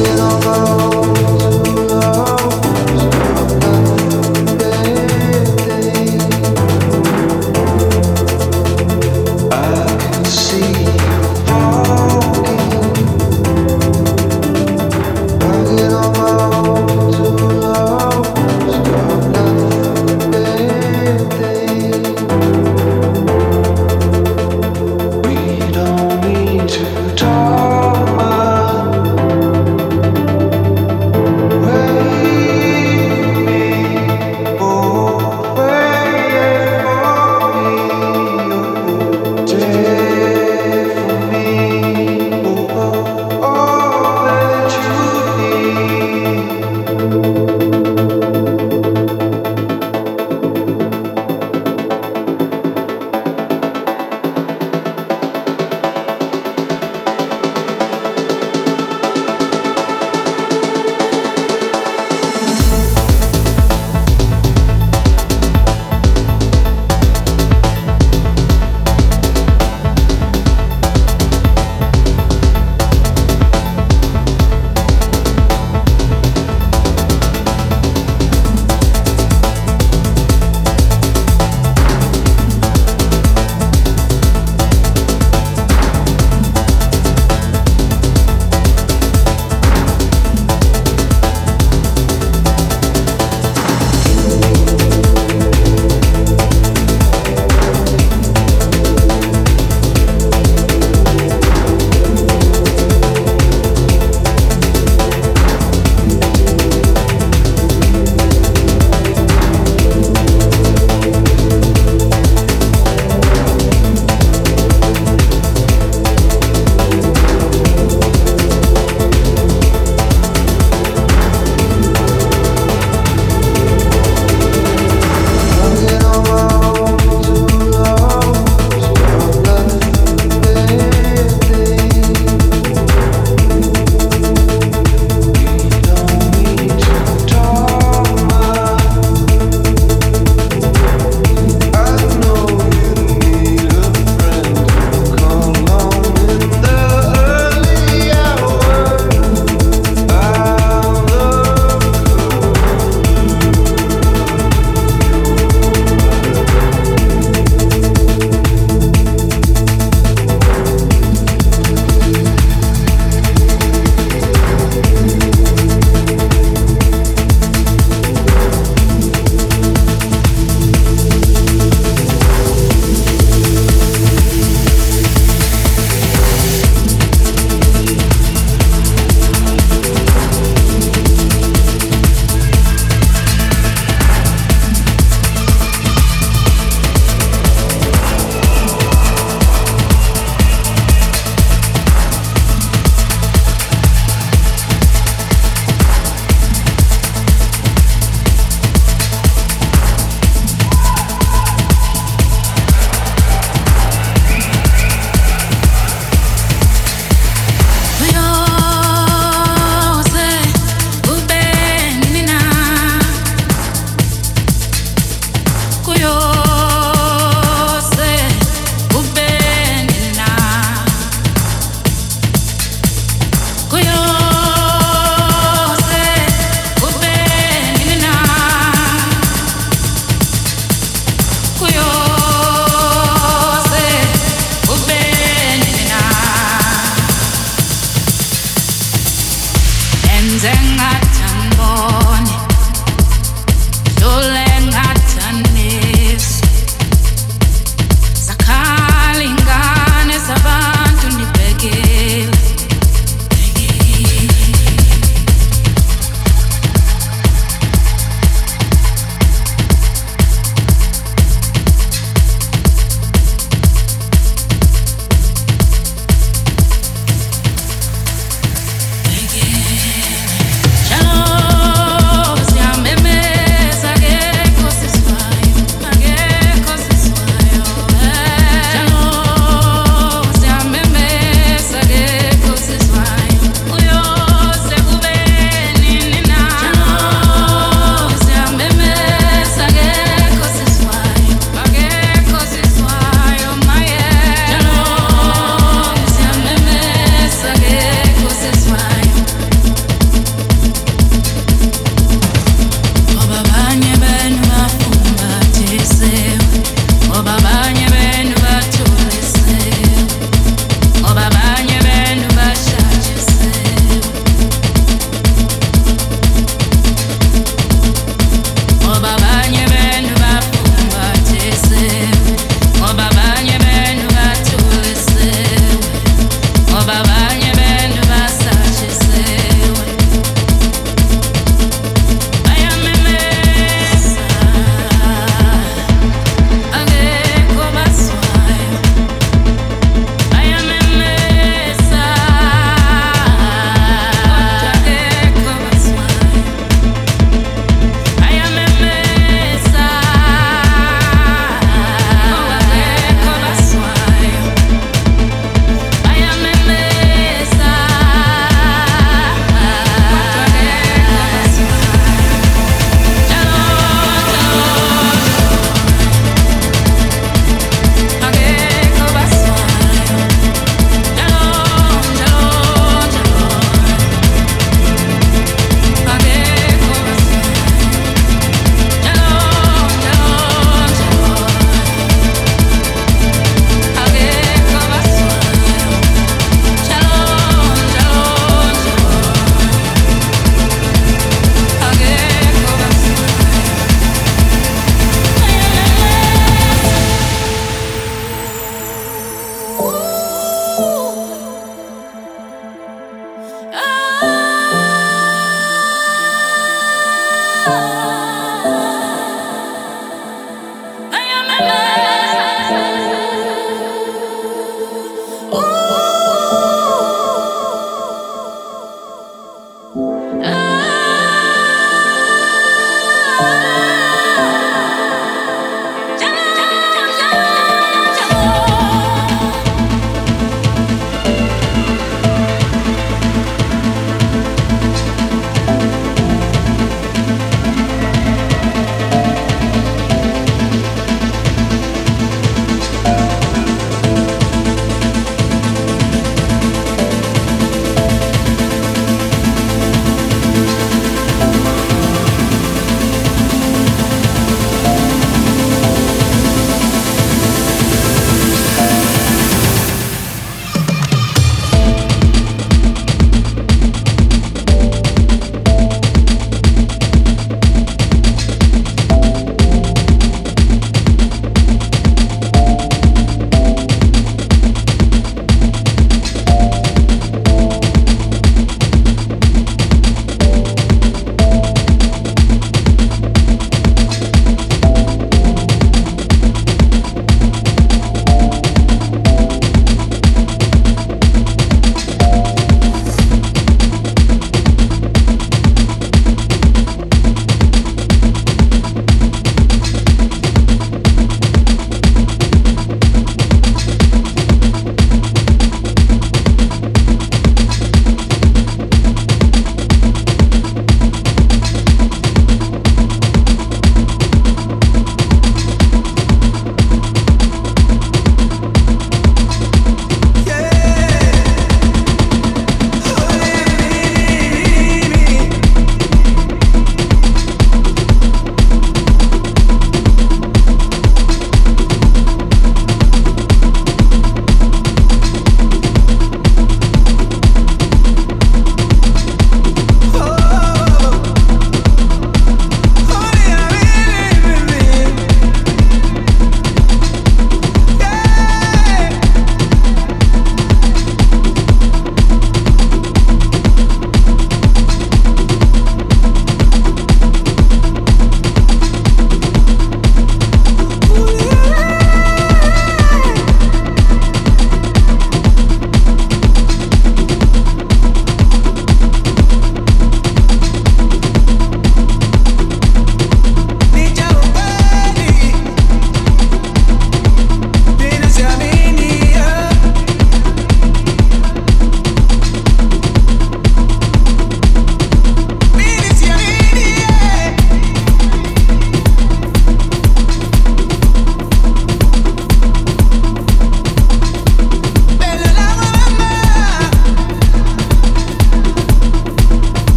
Singing on.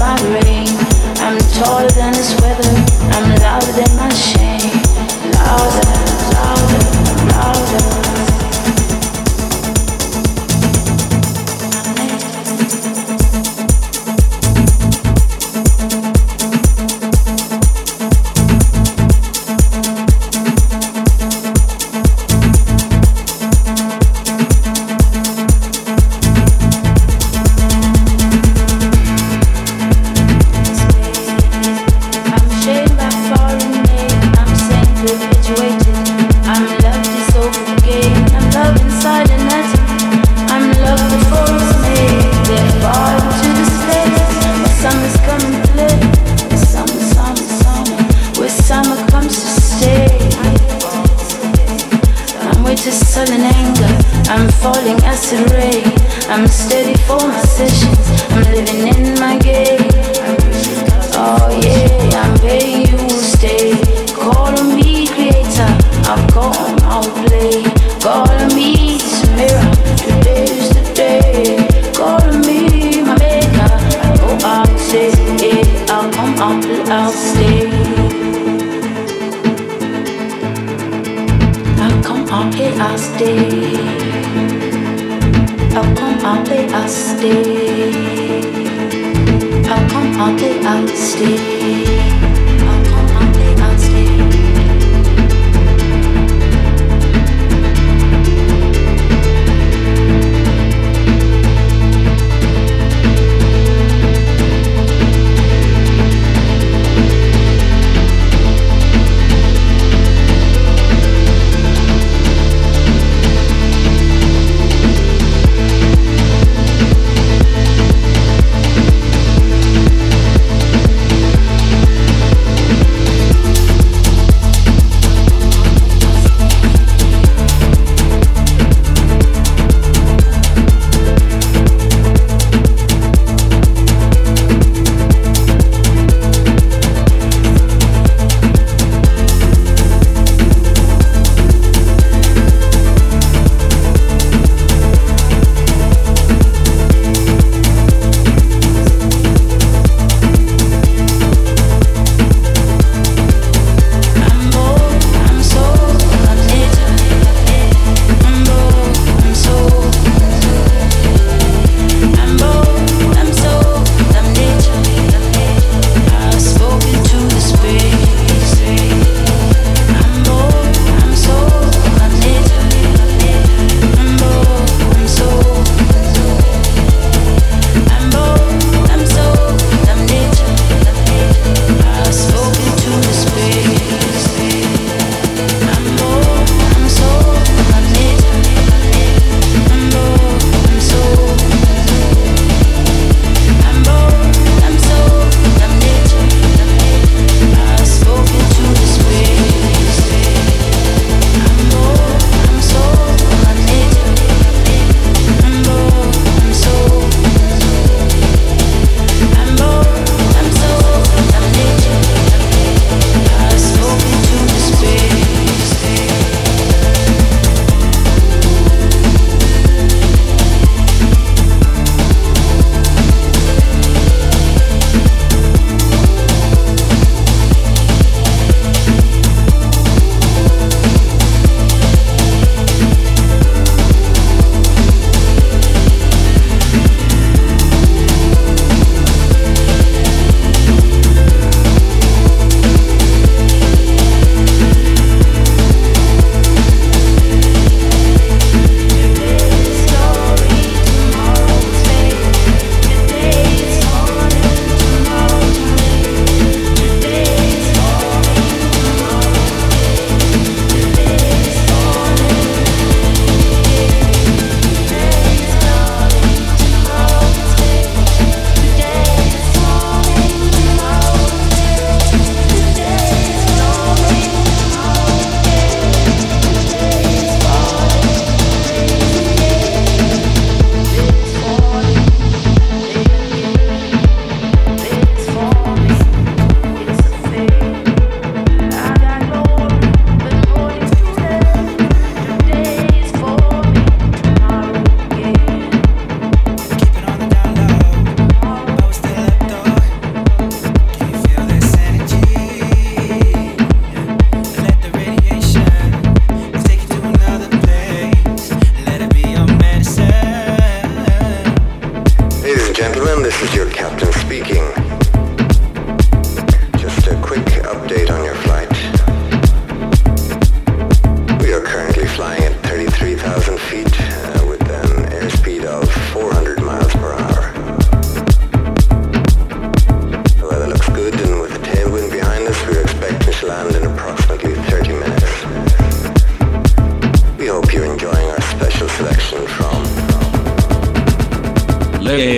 Rain. I'm taller than this weather,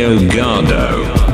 Deogado.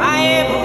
Aê,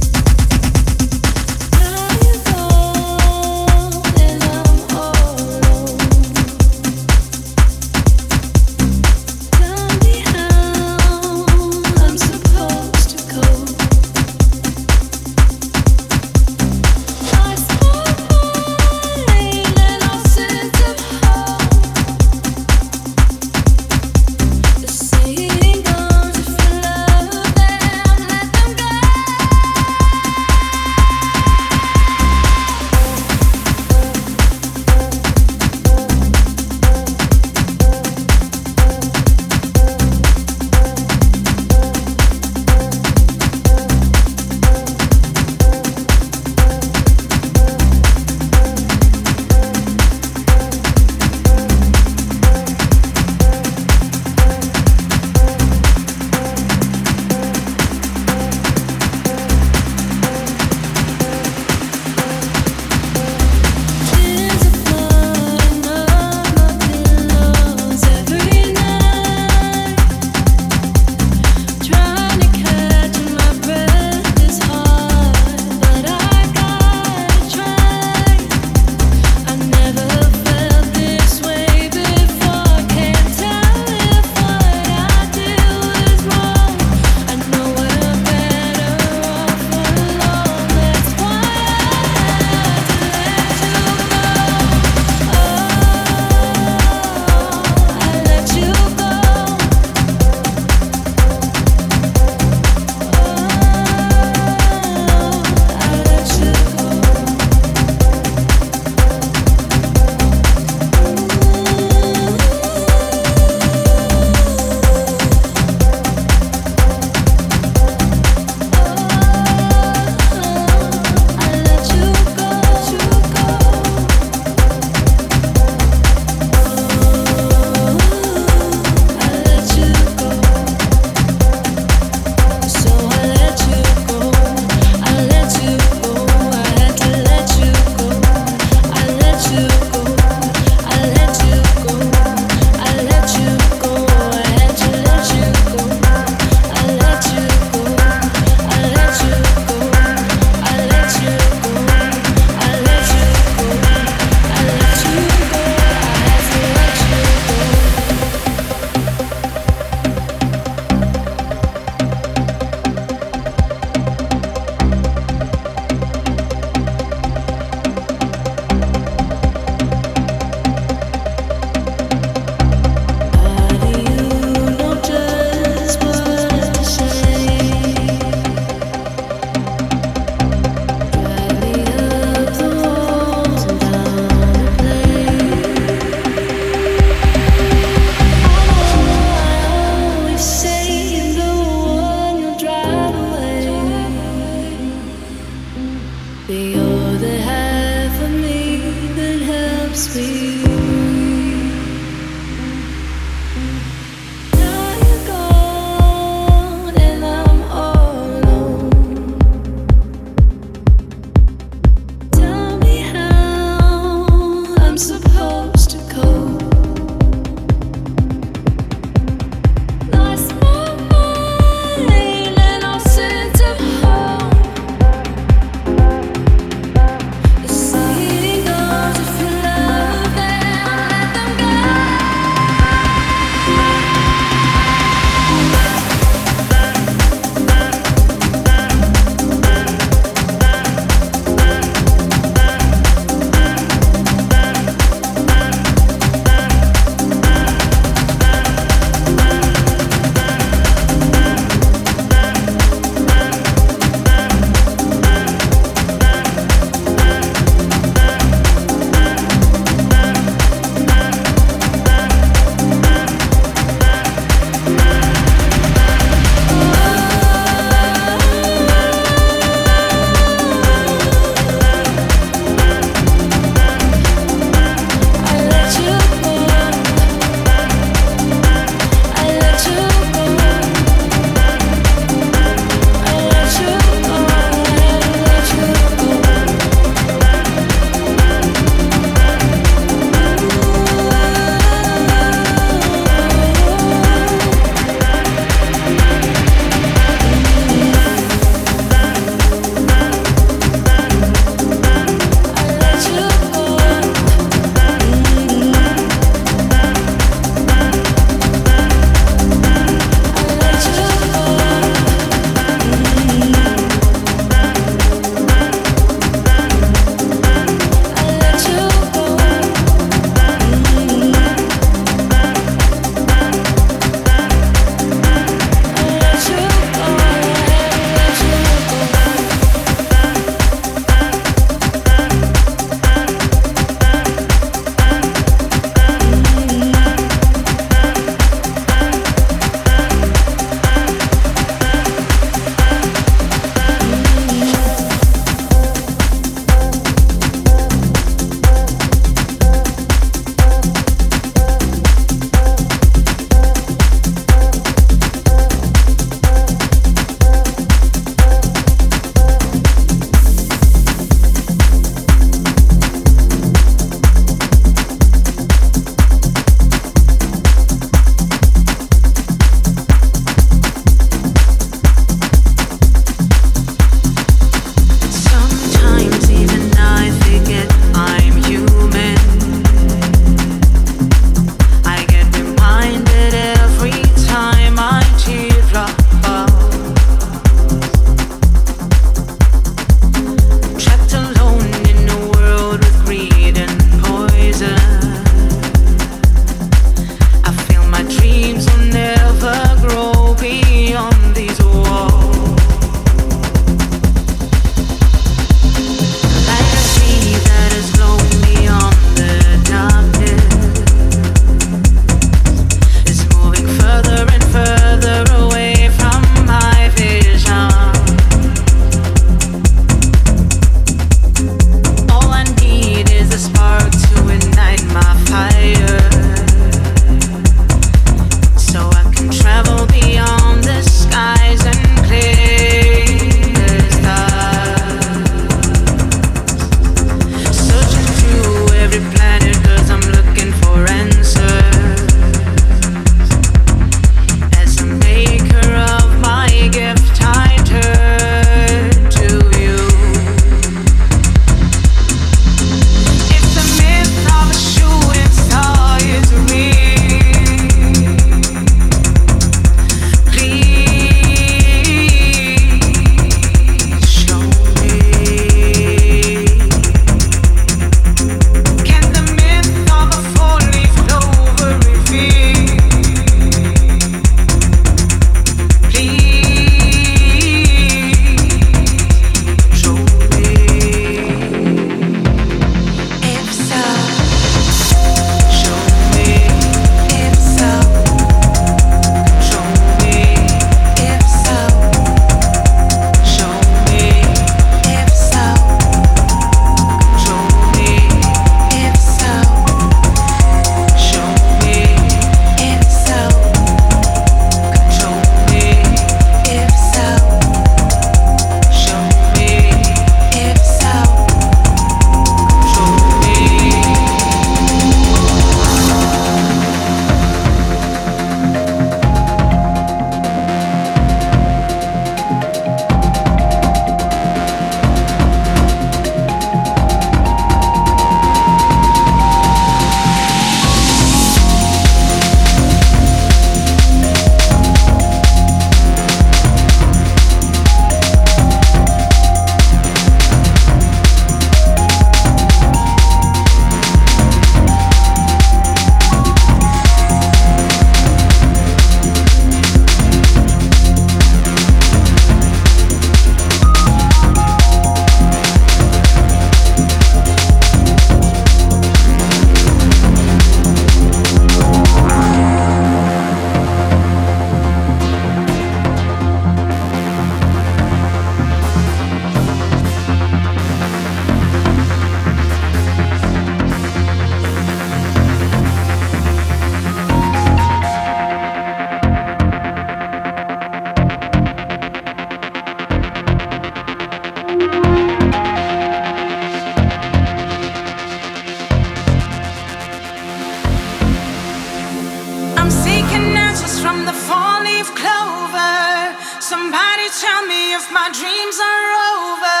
leaf clover. Somebody tell me if my dreams are over.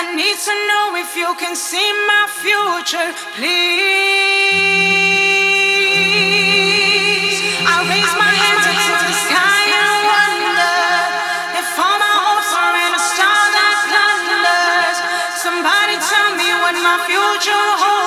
I need to know if you can see my future, please. I raise my hands to the sky and wonder if all my hopes are in a star that. Somebody tell me what my future holds